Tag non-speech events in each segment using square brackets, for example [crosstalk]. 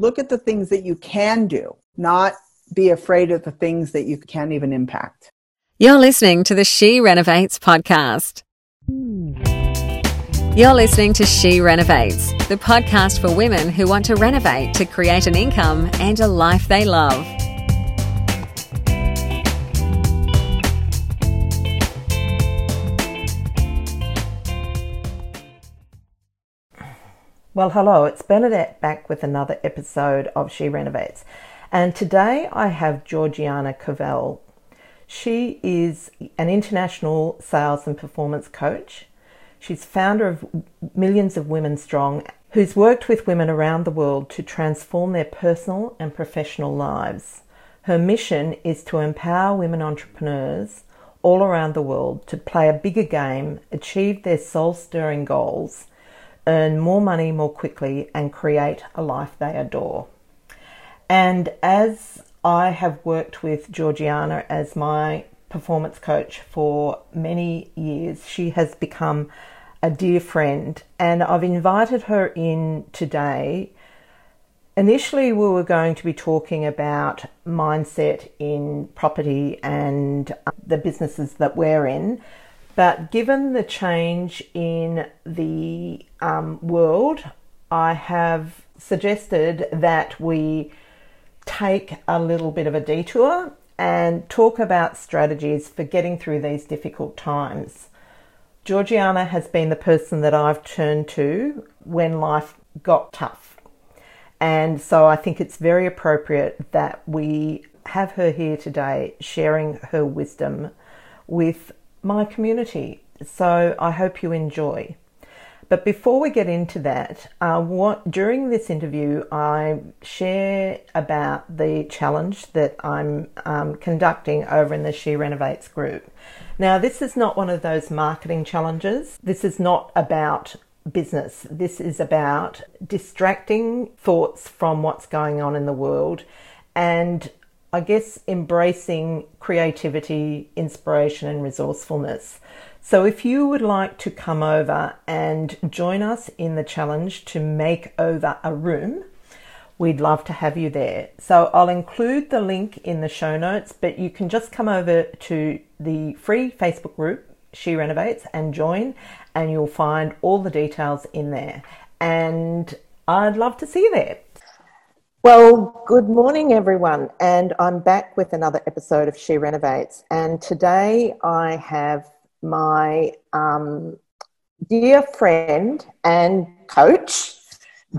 look at the things that you can do, not be afraid of the things that you can't even impact. You're listening to the She Renovates podcast. You're listening to She Renovates, the podcast for women who want to renovate to create an income and a life they love. Well, hello, it's Bernadette back with another episode of She Renovates. And today I have Georgiana Cavell. She is an international sales and performance coach. She's founder of Millions of Women Strong, who's worked with women around the world to transform their personal and professional lives. Her mission is to empower women entrepreneurs all around the world to play a bigger game, achieve their soul stirring goals, earn more money more quickly, and create a life they adore. And as I have worked with Georgiana as my performance coach for many years, she has become a dear friend, and I've invited her in today. Initially, we were going to be talking about mindset in property and the businesses that we're in, but given the change in the um, world, I have suggested that we take a little bit of a detour and talk about strategies for getting through these difficult times. Georgiana has been the person that I've turned to when life got tough. And so I think it's very appropriate that we have her here today sharing her wisdom with my community. So I hope you enjoy. But before we get into that, uh, what, during this interview, I share about the challenge that I'm um, conducting over in the She Renovates group. Now, this is not one of those marketing challenges. This is not about business. This is about distracting thoughts from what's going on in the world and I guess embracing creativity, inspiration, and resourcefulness. So, if you would like to come over and join us in the challenge to make over a room, we'd love to have you there. So, I'll include the link in the show notes, but you can just come over to the free Facebook group, She Renovates, and join, and you'll find all the details in there. And I'd love to see you there. Well, good morning, everyone, and I'm back with another episode of She Renovates. And today I have my um, dear friend and coach,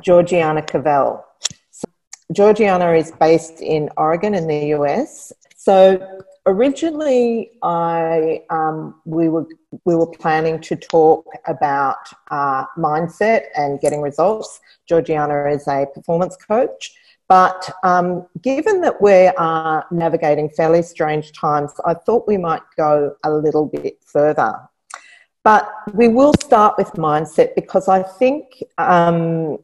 Georgiana Cavell. So, Georgiana is based in Oregon in the US. So originally, I um, we were we were planning to talk about uh, mindset and getting results. Georgiana is a performance coach. But um, given that we are navigating fairly strange times, I thought we might go a little bit further. But we will start with mindset because I think, um,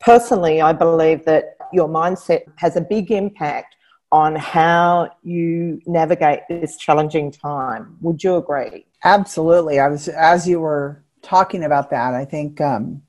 personally, I believe that your mindset has a big impact on how you navigate this challenging time. Would you agree? Absolutely. I was as you were talking about that. I think um,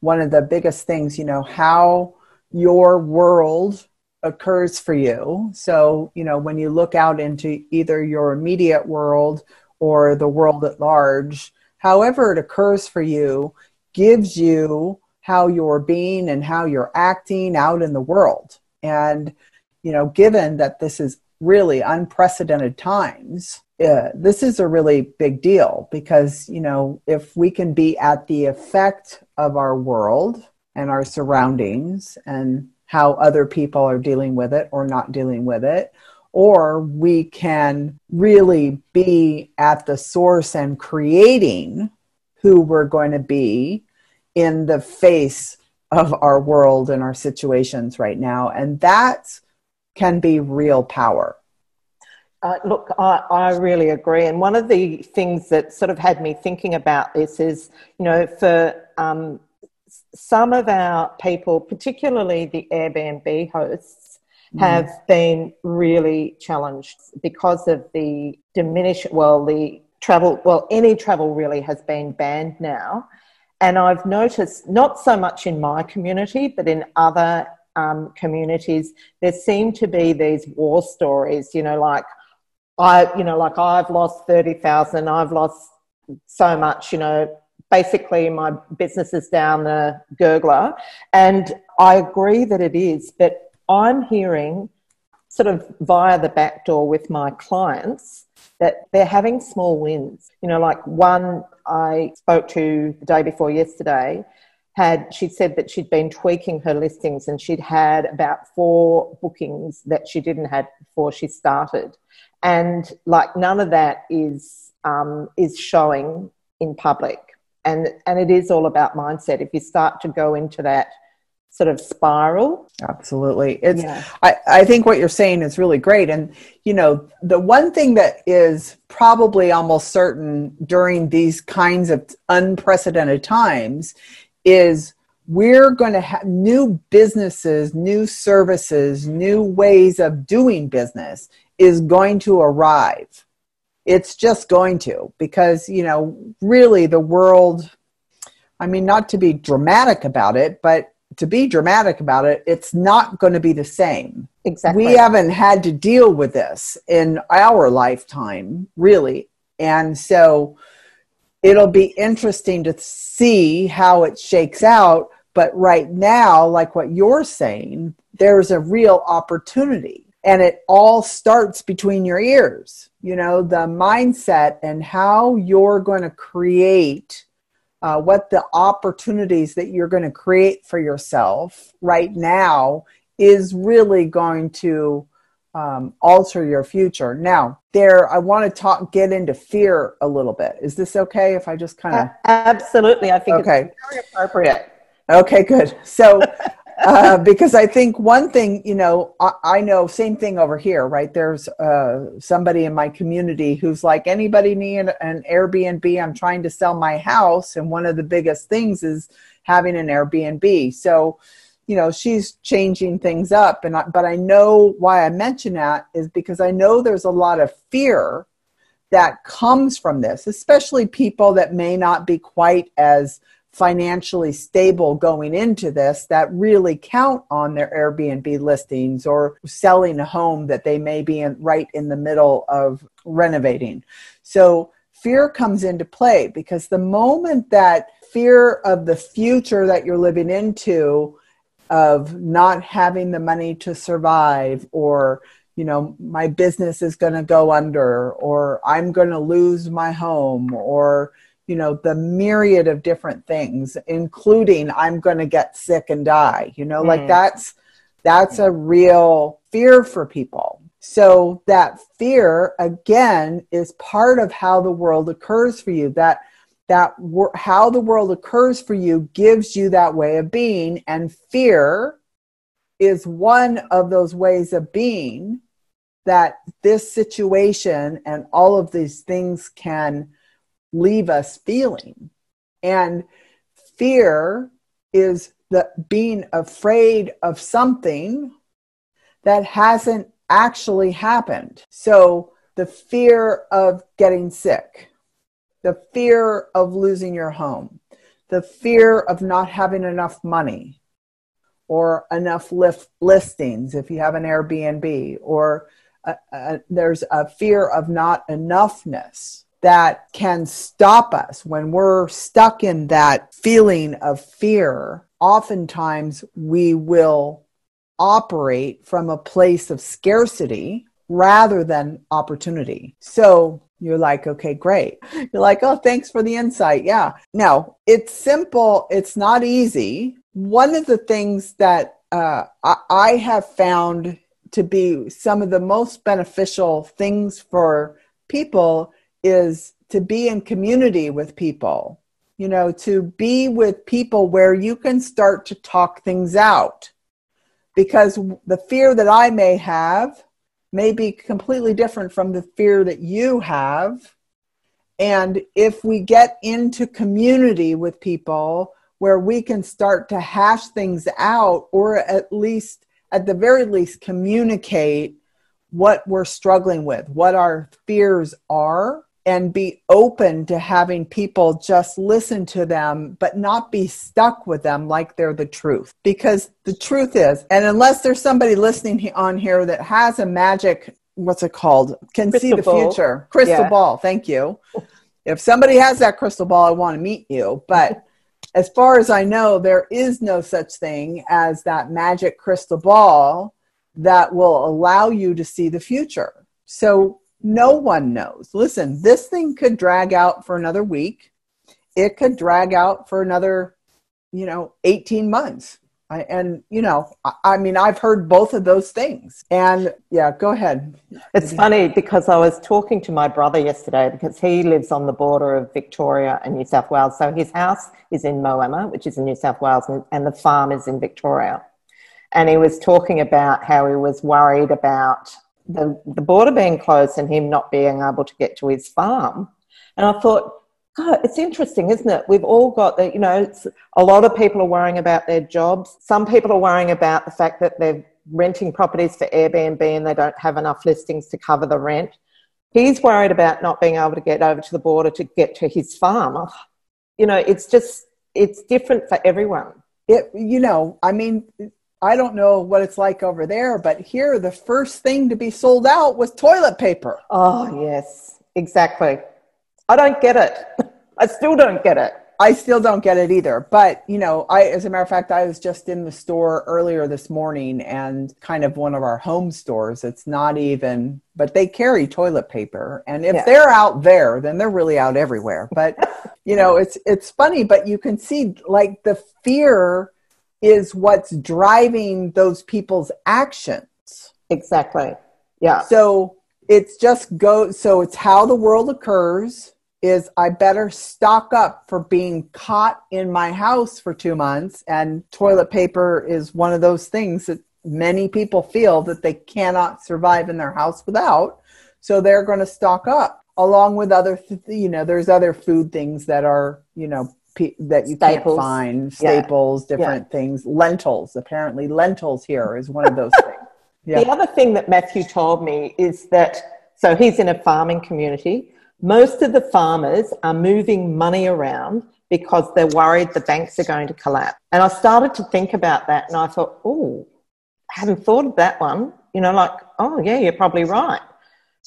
one of the biggest things, you know, how your world occurs for you. So, you know, when you look out into either your immediate world or the world at large, however it occurs for you gives you how you're being and how you're acting out in the world. And, you know, given that this is really unprecedented times, uh, this is a really big deal because, you know, if we can be at the effect of our world, and our surroundings and how other people are dealing with it or not dealing with it. Or we can really be at the source and creating who we're going to be in the face of our world and our situations right now. And that can be real power. Uh, look, I, I, really agree. And one of the things that sort of had me thinking about this is, you know, for um, some of our people, particularly the Airbnb hosts, mm. have been really challenged because of the diminish. Well, the travel, well, any travel really has been banned now. And I've noticed not so much in my community, but in other um, communities, there seem to be these war stories, you know, like I, you know, like I've lost 30,000, I've lost so much, you know, basically my business is down the gurgler. And I agree that it is, but I'm hearing sort of via the back door with my clients that they're having small wins. You know, like one I spoke to the day before yesterday had she said that she'd been tweaking her listings and she'd had about four bookings that she didn't have before she started and like none of that is um, is showing in public and and it is all about mindset if you start to go into that sort of spiral absolutely it's yeah. I, I think what you're saying is really great and you know the one thing that is probably almost certain during these kinds of unprecedented times is we're going to have new businesses new services new ways of doing business is going to arrive. It's just going to, because, you know, really the world, I mean, not to be dramatic about it, but to be dramatic about it, it's not going to be the same. Exactly. We haven't had to deal with this in our lifetime, really. And so it'll be interesting to see how it shakes out. But right now, like what you're saying, there's a real opportunity and it all starts between your ears you know the mindset and how you're going to create uh, what the opportunities that you're going to create for yourself right now is really going to um, alter your future. Now there i want to talk get into fear a little bit. Is this okay if i just kind of absolutely. I think okay. it's very appropriate. Okay good. So uh, because I think one thing, you know, I, I, know same thing over here, right? There's uh, somebody in my community who's like, anybody need an, an Airbnb? I'm trying to sell my house, and one of the biggest things is having an Airbnb. So, you know, she's changing things up, and I, but I know why I mention that is because I know there's a lot of fear that comes from this, especially people that may not be quite as financially stable going into this that really count on their Airbnb listings or selling a home that they may be in right in the middle of renovating. So fear comes into play because the moment that fear of the future that you're living into of not having the money to survive or you know my business is going to go under or i'm going to lose my home or you know the myriad of different things including i'm going to get sick and die you know mm. like that's that's a real fear for people so that fear again is part of how the world occurs for you that that how the world occurs for you gives you that way of being and fear is one of those ways of being that this situation and all of these things can leave us feeling. And fear is the being afraid of something that hasn't actually happened. So the fear of getting sick, the fear of losing your home, the fear of not having enough money or enough lift listings if you have an Airbnb, or uh, uh, there's a fear of not enoughness that can stop us when we're stuck in that feeling of fear. Oftentimes, we will operate from a place of scarcity rather than opportunity. So you're like, okay, great. [laughs] You're like, oh, thanks for the insight. Yeah. Now, it's simple, it's not easy. One of the things that uh, I, I have found to be some of the most beneficial things for people is to be in community with people, you know, to be with people where you can start to talk things out. Because the fear that I may have may be completely different from the fear that you have. And if we get into community with people where we can start to hash things out, or at least, at the very least, communicate what we're struggling with, what our fears are, and be open to having people just listen to them, but not be stuck with them like they're the truth. Because the truth is, and unless there's somebody listening on here that has a magic, what's it called? Can crystal see the ball. future. Crystal yeah. ball. Thank you. If somebody has that crystal ball, I want to meet you. But as far as I know, there is no such thing as that magic crystal ball that will allow you to see the future. So no one knows. Listen, this thing could drag out for another week. It could drag out for another, you know, 18 months. I, and you know, I, I, mean, I've heard both of those things. And yeah, go ahead. It's funny because I was talking to my brother yesterday because he lives on the border of Victoria and New South Wales. So his house is in Moama, which is in New South Wales, and, and the farm is in Victoria. And he was talking about how he was worried about the, the border being closed and him not being able to get to his farm. And I thought, God, it's interesting, isn't it? We've all got that, you know, a lot of people are worrying about their jobs. Some people are worrying about the fact that they're renting properties for Airbnb and they don't have enough listings to cover the rent. He's worried about not being able to get over to the border to get to his farm. You know, it's just, it's different for everyone. It, you know, I mean, I don't know what it's like over there, but here the first thing to be sold out was toilet paper. Oh, yes, exactly. I don't get it. I still don't get it. I still don't get it either. But, you know, I, as a matter of fact, I was just in the store earlier this morning and kind of one of our home stores. It's not even, but they carry toilet paper. And if yeah. they're out there, then they're really out everywhere. But, you know, it's, it's funny, but you can see like the fear is what's driving those people's actions. Exactly. Yeah. So it's just go so it's how the world occurs is I better stock up for being caught in my house for 2 months and toilet paper is one of those things that many people feel that they cannot survive in their house without so they're going to stock up along with other th- you know there's other food things that are you know that you staples. can't find staples yeah. different yeah. things lentils apparently lentils here is one of those [laughs] things yeah. the other thing that matthew told me is that so he's in a farming community most of the farmers are moving money around because they're worried the banks are going to collapse and i started to think about that and i thought oh I hadn't thought of that one you know like oh yeah you're probably right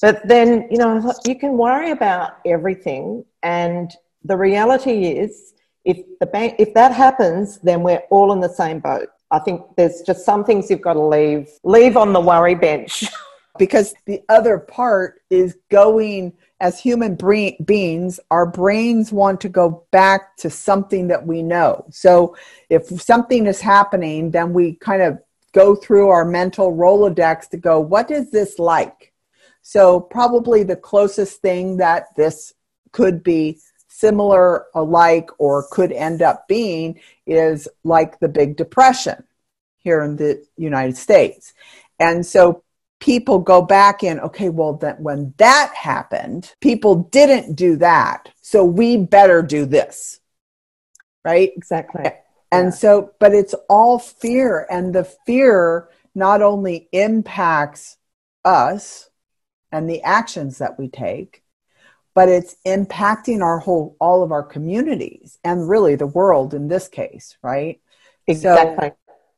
but then you know you can worry about everything and the reality is if the bank if that happens then we're all in the same boat. I think there's just some things you've got to leave leave on the worry bench. [laughs] Because the other part is going as human brain, beings our brains want to go back to something that we know. So if something is happening then we kind of go through our mental rolodex to go what is this like? So probably the closest thing that this could be similar, alike, or could end up being is like the Big Depression here in the United States. And so people go back in, okay, well, that when that happened, people didn't do that. So we better do this. Right? Exactly. And yeah. so, but it's all fear. And the fear not only impacts us and the actions that we take, but it's impacting our whole all of our communities and really the world in this case right? Exactly. So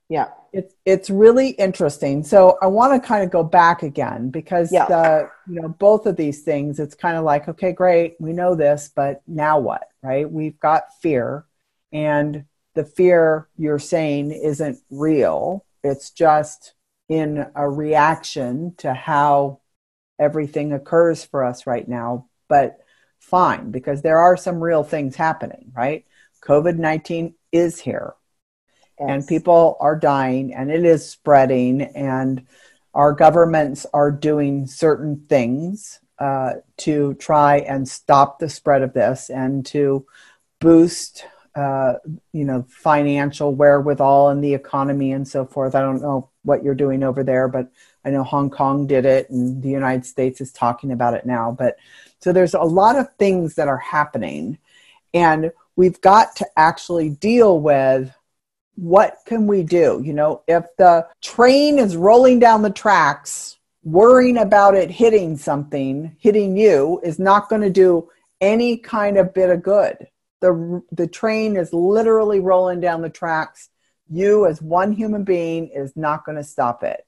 yeah. it's it's really interesting. So i want to kind of go back again because yeah. the you know both of these things it's kind of like okay great we know this but now what right? We've got fear and the fear you're saying isn't real. It's just in a reaction to how everything occurs for us right now but fine because there are some real things happening, right? COVID 19 is here yes. and people are dying and it is spreading, and our governments are doing certain things uh, to try and stop the spread of this and to boost. Uh, you know, financial wherewithal in the economy and so forth. I don't know what you're doing over there, but I know Hong Kong did it and the United States is talking about it now. But so there's a lot of things that are happening, and we've got to actually deal with what can we do? You know, if the train is rolling down the tracks worrying about it hitting something, hitting you, is not going to do any kind of bit of good. The, the train is literally rolling down the tracks. You, as one human being, is not going to stop it.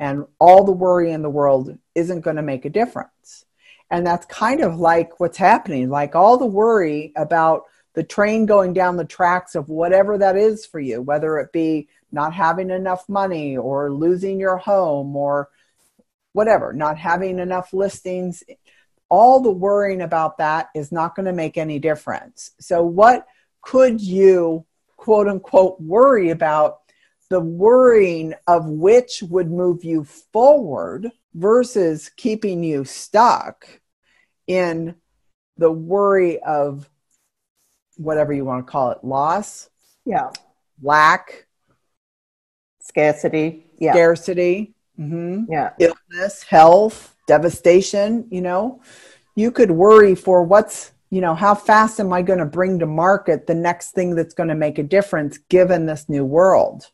And all the worry in the world isn't going to make a difference. And that's kind of like what's happening. Like all the worry about the train going down the tracks of whatever that is for you, whether it be not having enough money or losing your home or whatever, not having enough listings, all the worrying about that is not going to make any difference. So, what could you, quote unquote, worry about? The worrying of which would move you forward versus keeping you stuck in the worry of whatever you want to call it loss, yeah, lack, scarcity, yeah. scarcity, mm-hmm. yeah, illness, health, devastation. You know, you could worry for what's you know how fast am I going to bring to market the next thing that's going to make a difference given this new world.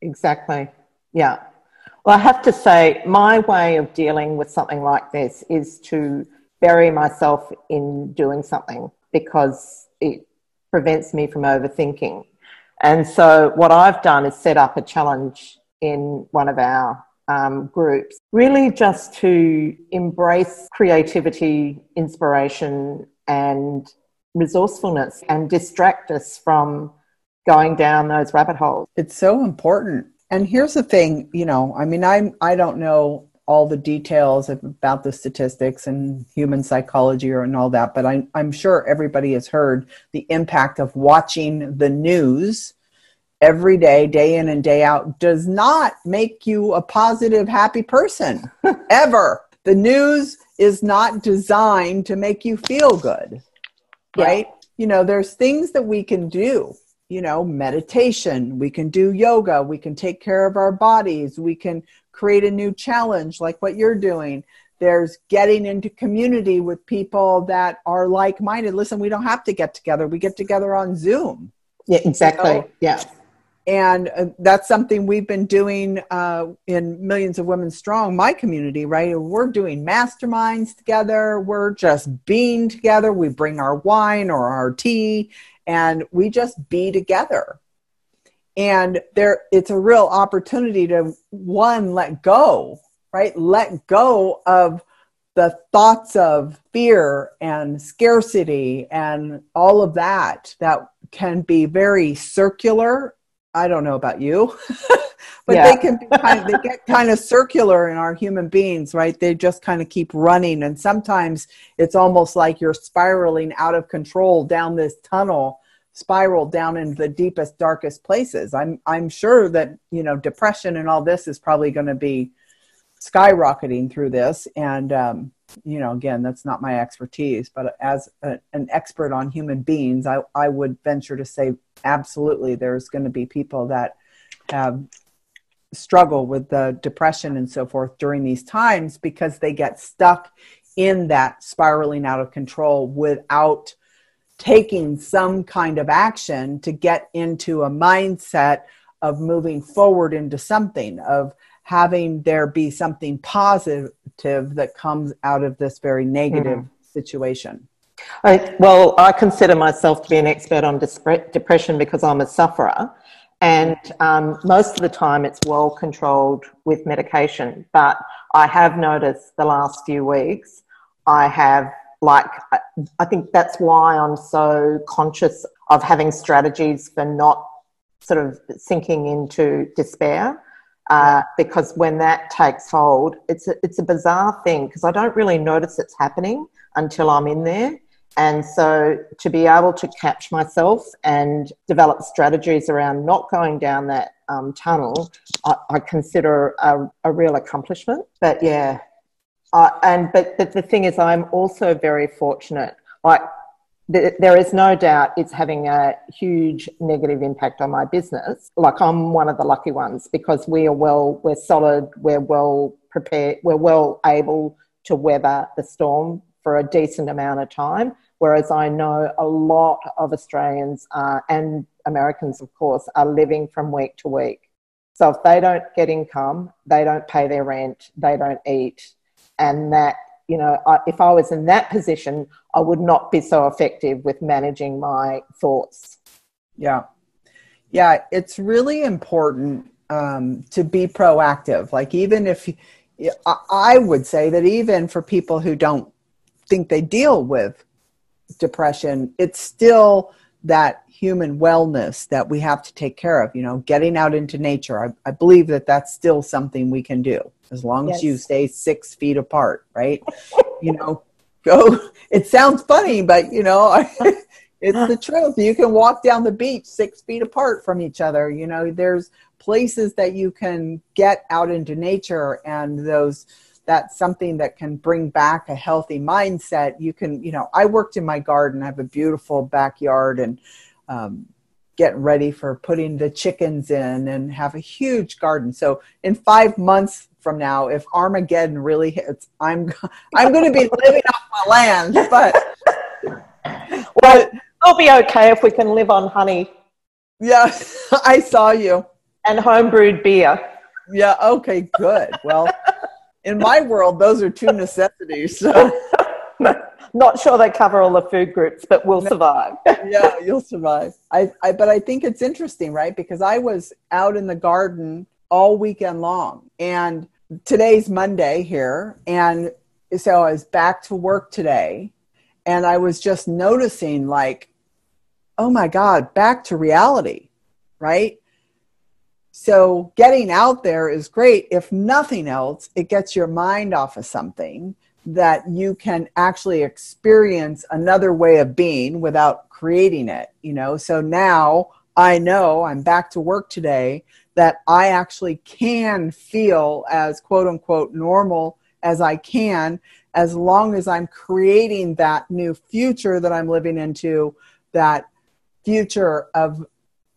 Exactly. Yeah. Well, I have to say, my way of dealing with something like this is to bury myself in doing something because it prevents me from overthinking. And so, what I've done is set up a challenge in one of our um, groups, really just to embrace creativity, inspiration, and resourcefulness and distract us from going down those rabbit holes. It's so important. And here's the thing, you know, I mean, I'm I don't know all the details about the statistics and human psychology or and all that, but I'm, I'm sure everybody has heard the impact of watching the news every day, day in and day out, does not make you a positive, happy person [laughs] ever. The news is not designed to make you feel good, right? Yeah. You know, there's things that we can do you know, meditation, we can do yoga, we can take care of our bodies, we can create a new challenge like what you're doing. There's getting into community with people that are like minded. Listen, we don't have to get together, we get together on Zoom. Yeah, exactly. You know? Yeah. And uh, that's something we've been doing uh, in Millions of Women Strong, my community, right? We're doing masterminds together. We're just being together. We bring our wine or our tea and we just be together. And there it's a real opportunity to one let go right? Let go of the thoughts of fear and scarcity and all of that that can be very circular i don't know about you [laughs] but yeah. they can be kind of, they get kind of circular in our human beings right they just kind of keep running and sometimes it's almost like you're spiraling out of control down this tunnel spiral down into the deepest darkest places i'm i'm sure that you know depression and all this is probably going to be skyrocketing through this and um, you know again that's not my expertise but as a, an expert on human beings I, I would venture to say absolutely there's going to be people that have struggle with the depression and so forth during these times because they get stuck in that spiraling out of control without taking some kind of action to get into a mindset of moving forward into something, of having there be something positive that comes out of this very negative mm. situation. I, well, I consider myself to be an expert on depression because I'm a sufferer. And um, most of the time it's well controlled with medication. But I have noticed the last few weeks I have like i think that's why i'm so conscious of having strategies for not sort of sinking into despair uh, because when that takes hold it's a, it's a bizarre thing because i don't really notice it's happening until i'm in there and so to be able to catch myself and develop strategies around not going down that um, tunnel, I, I consider a, a, real accomplishment. But yeah, uh, and but, but the thing is, I'm also very fortunate. Like th- there is no doubt it's having a huge negative impact on my business. Like I'm one of the lucky ones because we are well, we're solid, we're well prepared, we're well able to weather the storm for a decent amount of time. Whereas I know a lot of Australians uh, and Americans, of course, are living from week to week. So if they don't get income, they don't pay their rent, they don't eat, and that you know, I, if I was in that position, I would not be so effective with managing my thoughts. Yeah, yeah, it's really important um, to be proactive. Like even if I would say that even for people who don't think they deal with depression, it's still that human wellness that we have to take care of. You know, getting out into nature. I, I believe that that's still something we can do as long yes. as you stay six feet apart, right? you know, go. [laughs] It sounds funny, but you know, [laughs] it's the truth. You can walk down the beach six feet apart from each other. You know, there's places that you can get out into nature and those that's something that can bring back a healthy mindset you can you know i worked in my garden i have a beautiful backyard and um, getting ready for putting the chickens in and have a huge garden so in five months from now if armageddon really hits i'm i'm going to be living off my land but [laughs] well it'll be okay if we can live on honey yeah [laughs] i saw you and homebrewed beer yeah okay good well in my world, those are two necessities. So. [laughs] Not sure they cover all the food groups, but we'll survive. yeah, you'll survive. I, I, but I think it's interesting, right? Because I was out in the garden all weekend long, and today's Monday here, and so I was back to work today, and I was just noticing, like, oh my God, back to reality, right? So getting out there is great. If nothing else, it gets your mind off of something that you can actually experience another way of being without creating it, you know. So now I know I'm back to work today that I actually can feel as quote unquote normal as I can as long as I'm creating that new future that I'm living into, that future of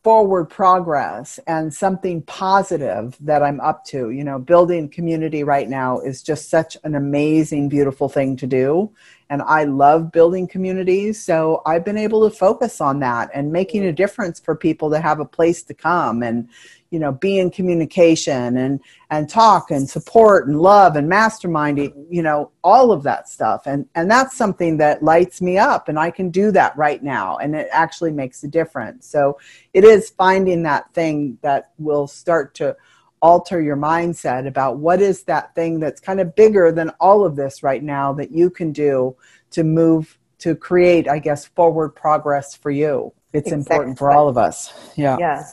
forward progress and something positive that I'm up to. You know, building community right now is just such an amazing, beautiful thing to do. And I love building communities. So I've been able to focus on that and making a difference for people to have a place to come and, you know be in communication and and talk and support and love and masterminding you know all of that stuff. And and that's something that lights me up and i can do that right now and it actually makes a difference. So it is finding that thing that will start to alter your mindset about what is that thing that's kind of bigger than all of this right now that you can do to move to create i guess forward progress for you. It's exactly. important for all of us. Yeah. Yeah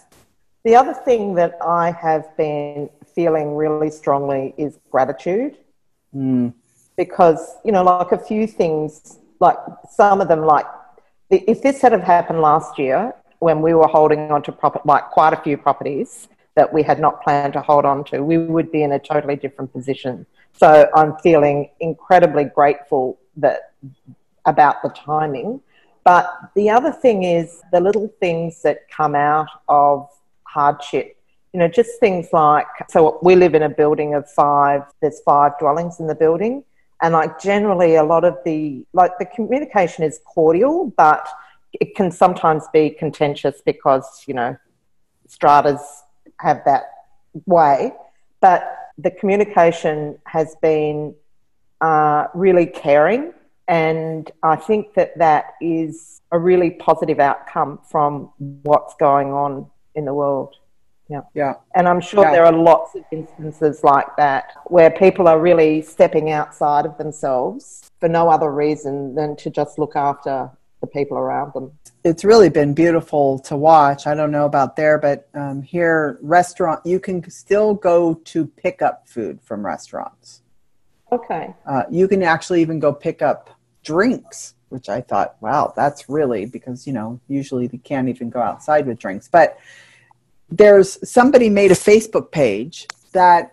the other thing that I have been feeling really strongly is gratitude. Mm. Because, you know, like a few things, like some of them, like if this had have happened last year when we were holding on to proper, like quite a few properties that we had not planned to hold on to, we would be in a totally different position. So I'm feeling incredibly grateful that about the timing. But the other thing is the little things that come out of hardship. You know, just things like so we live in a building of five, there's five dwellings in the building. And like generally, a lot of the like the communication is cordial, but it can sometimes be contentious because you know stratas have that way. But the communication has been uh, really caring, and I think that that is a really positive outcome from what's going on in the world. Yeah. Yeah. And I'm sure yeah. there are lots of instances like that where people are really stepping outside of themselves for no other reason than to just look after the people around them. It's really been beautiful to watch. I don't know about there, but um, here, restaurant, you can still go to pick up food from restaurants. Okay. Uh, you can actually even go pick up drinks, which I thought, wow, that's really because, you know, usually they can't even go outside with drinks. But there's somebody made a Facebook page that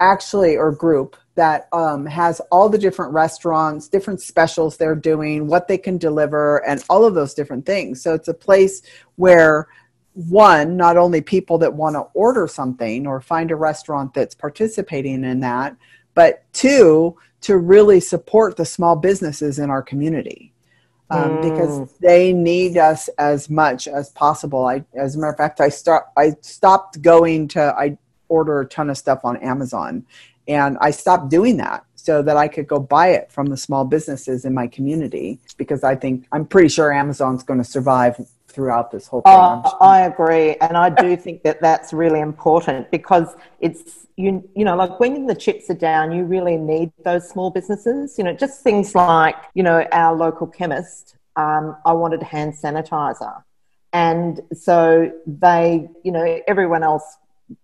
actually or group that um, has all the different restaurants, different specials they're doing, what they can deliver, and all of those different things. So it's a place where one, not only people that want to order something or find a restaurant that's participating in that, but two, to really support the small businesses in our community um, mm. because they need us as much as possible. I, as a matter of fact, I start. I stopped going to. I order a ton of stuff on Amazon. And I stopped doing that so that I could go buy it from the small businesses in my community because I think I'm pretty sure Amazon's going to survive throughout this whole thing. Uh, I agree, and I do think that that's really important because it's you you know like when the chips are down, you really need those small businesses. You know, just things like you know our local chemist. Um, I wanted hand sanitizer, and so they you know everyone else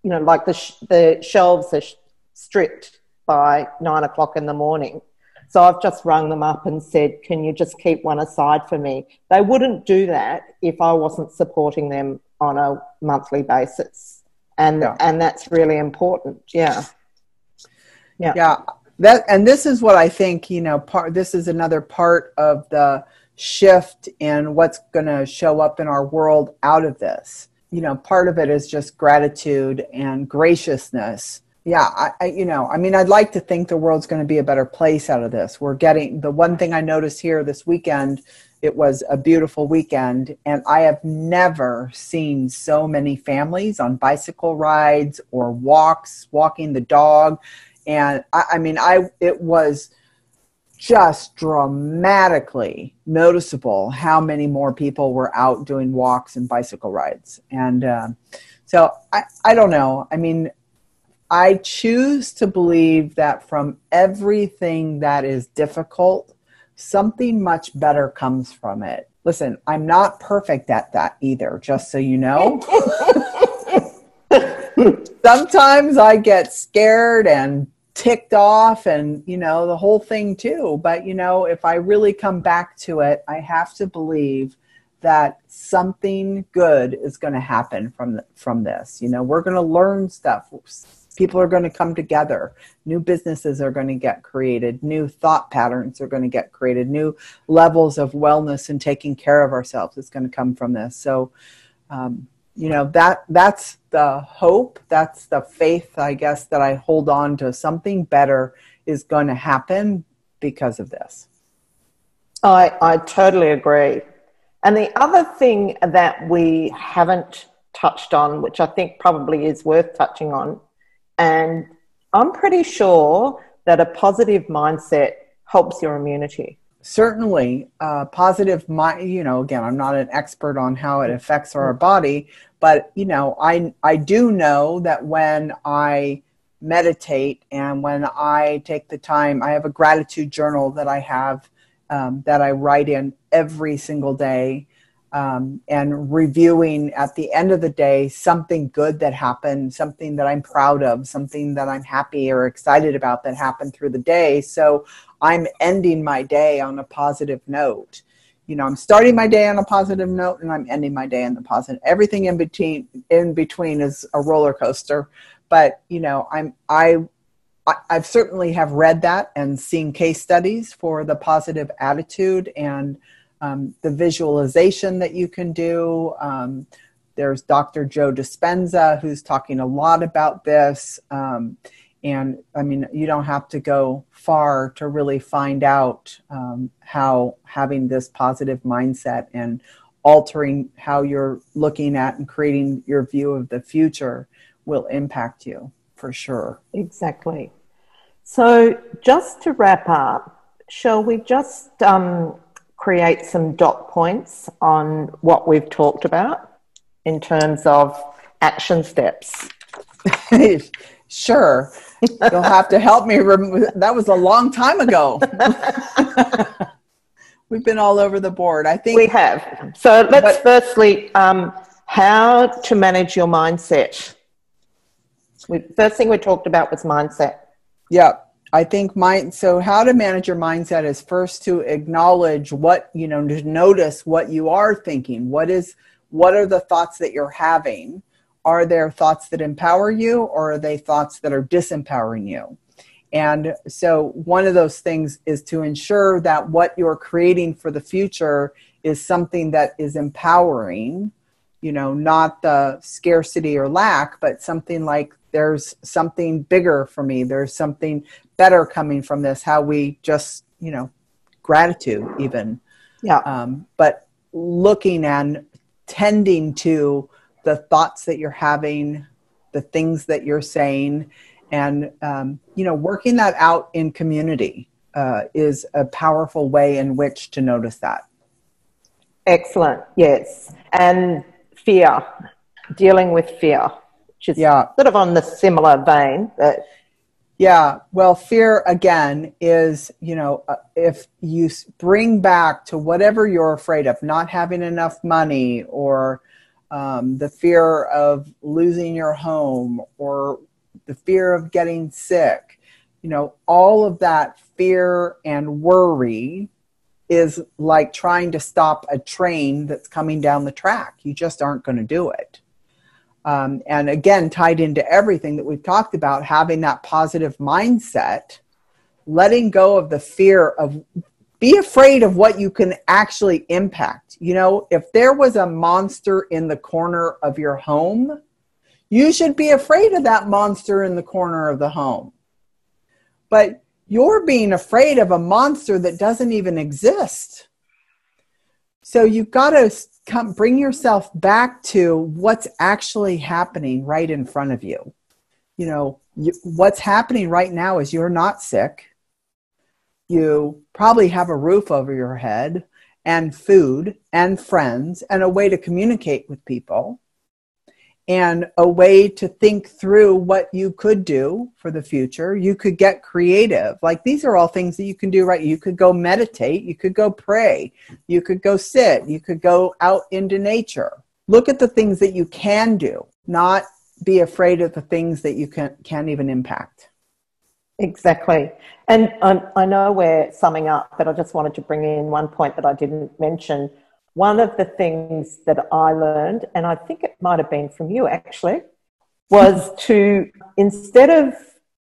you know like the sh- the shelves are sh- stripped by nine o'clock in the morning. So I've just rung them up and said, Can you just keep one aside for me? They wouldn't do that if I wasn't supporting them on a monthly basis. And yeah. and that's really important. Yeah. Yeah. Yeah. That and this is what I think, you know, part this is another part of the shift in what's gonna show up in our world out of this. You know, part of it is just gratitude and graciousness yeah I, I, you know i mean i'd like to think the world's going to be a better place out of this we're getting the one thing i noticed here this weekend it was a beautiful weekend and i have never seen so many families on bicycle rides or walks walking the dog. And i, I mean i it was just dramatically noticeable how many more people were out doing walks and bicycle rides. And uh, so I, I don't know. I mean I choose to believe that from everything that is difficult, something much better comes from it. Listen, I'm not perfect at that either, just so you know. [laughs] Sometimes I get scared and ticked off and, you know, the whole thing too. But, you know, if I really come back to it, I have to believe that something good is going to happen from from this. You know, we're going to learn stuff people are going to come together. New businesses are going to get created. New thought patterns are going to get created. New levels of wellness and taking care of ourselves is going to come from this. So um, you know that that's the hope that's the faith i guess that i hold on to. Something better is going to happen because of this. I i totally agree. And the other thing that we haven't touched on which i think probably is worth touching on and I'm pretty sure that a positive mindset helps your immunity. Certainly, uh, positive mind. You know, again, I'm not an expert on how it affects our body, but you know, I I do know that when I meditate and when I take the time, I have a gratitude journal that I have um, that I write in every single day um, and reviewing at the end of the day something good that happened, something that I'm proud of, something that I'm happy or excited about that happened through the day. So I'm ending my day on a positive note. You know, I'm starting my day on a positive note and I'm ending my day on the positive. Everything in between in between is a roller coaster. But you know, I'm I I've certainly have read that and seen case studies for the positive attitude and um, the visualization that you can do. Um, there's Dr. Joe Dispenza who's talking a lot about this. Um, and I mean, you don't have to go far to really find out um, how having this positive mindset and altering how you're looking at and creating your view of the future will impact you for sure. Exactly. So, just to wrap up, shall we just um, create some dot points on what we've talked about in terms of action steps? [laughs] sure. You'll have to help me. Rem- that was a long time ago. [laughs] We've been all over the board. I think we have. So let's but, firstly, um, how to manage your mindset. We, first thing we talked about was mindset. Yeah. I think mind so how to manage your mindset is first to acknowledge what you know to notice what you are thinking. What is what are the thoughts that you're having? Are there thoughts that empower you or are they thoughts that are disempowering you? And so one of those things is to ensure that what you're creating for the future is something that is empowering you know not the scarcity or lack but something like there's something bigger for me. There's something better coming from this how we just you know gratitude even. Yeah. Um, but looking and tending to the thoughts that you're having the things that you're saying and um, you know working that out in community uh, is a powerful way in which to notice that. Excellent. Yes. And fear. Dealing with fear which is yeah. sort of on the similar vein but yeah well fear again is you know uh, if you bring back to whatever you're afraid of not having enough money or um, the fear of losing your home or the fear of getting sick, you know, all of that fear and worry is like trying to stop a train that's coming down the track. You just aren't going to do it. Um, and again, tied into everything that we've talked about, having that positive mindset, letting go of the fear of be afraid of what you can actually impact. You know, if there was a monster in the corner of your home, you should be afraid of that monster in the corner of the home. But you're being afraid of a monster that doesn't even exist. So you've got to come bring yourself back to what's actually happening right in front of you. You know, you, what's happening right now is you're not sick you probably have a roof over your head and food and friends and a way to communicate with people and a way to think through what you could do for the future. You could get creative. Like these are all things that you can do right. You could go meditate, you could go pray, you could go sit, you could go out into nature. Look at the things that you can do, not be afraid of the things that you can, can't even impact. Exactly. And um, I know we're summing up, but I just wanted to bring in one point that I didn't mention. One of the things that I learned, and I think it might have been from you actually, was to instead of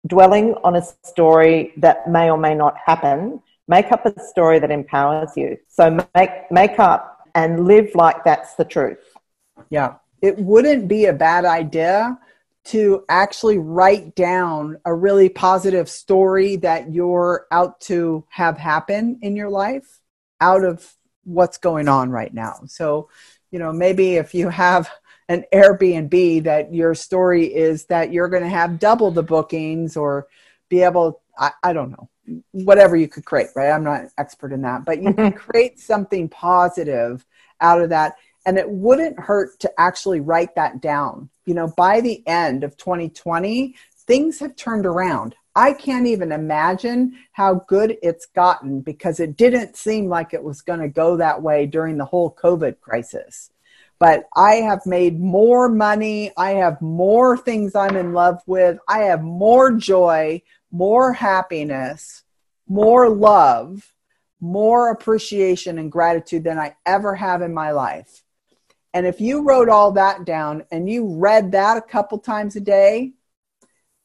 dwelling on a story that may or may not happen, make up a story that empowers you. So make make up and live like that's the truth. Yeah. It wouldn't be a bad idea to actually write down a really positive story that you're out to have happen in your life out of what's going on right now. So, you know, maybe if you have an Airbnb that your story is that you're going to have double the bookings or be able, I, I don't know, whatever you could create, right? I'm not an expert in that, but you can mm-hmm. create something positive out of that. And it wouldn't hurt to actually write that down you know, by the end of 2020, things have turned around. I can't even imagine how good it's gotten because it didn't seem like it was going to go that way during the whole COVID crisis. But I have made more money. I have more things I'm in love with. I have more joy, more happiness, more love, more appreciation and gratitude than I ever have in my life. And if you wrote all that down and you read that a couple times a day,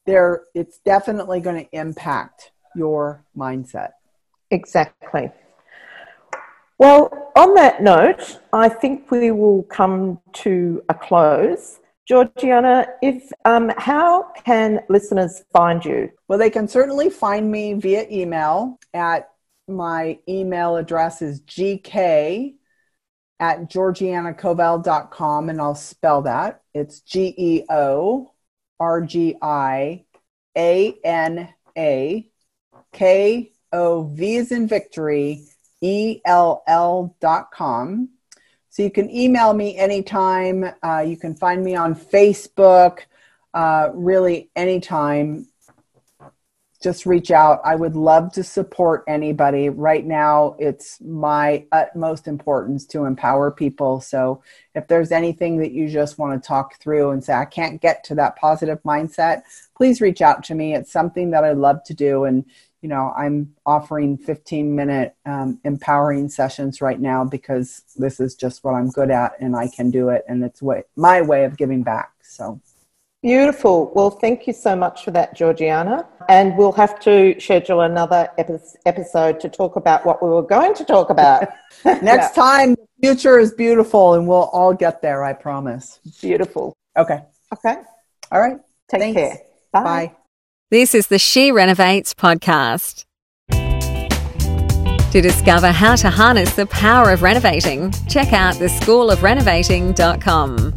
there it's definitely going to impact your mindset. Exactly. Well, on that note, I think we will come to a close. Georgiana, if um, how can listeners find you? Well, they can certainly find me via email at my email address is gk at georgianakovell.com, and I'll spell that. It's G E O R G I A N A K O V is in victory, E L L dot com. So you can email me anytime. Uh, you can find me on Facebook, uh, really anytime just reach out. I would love to support anybody. Right now, it's my utmost importance to empower people. So, if there's anything that you just want to talk through and say, I can't get to that positive mindset, please reach out to me. It's something that I love to do. And, you know, I'm offering 15 minute um, empowering sessions right now because this is just what I'm good at and I can do it. And it's way, my way of giving back. So, Beautiful. Well, thank you so much for that, Georgiana. And we'll have to schedule another epi- episode to talk about what we were going to talk about. [laughs] [laughs] Next yeah. time, the future is beautiful and we'll all get there, I promise. Beautiful. Okay. Okay. All right. Take Thanks. care. Bye. Bye. This is the She Renovates podcast. To discover how to harness the power of renovating, check out theschoolofrenovating.com.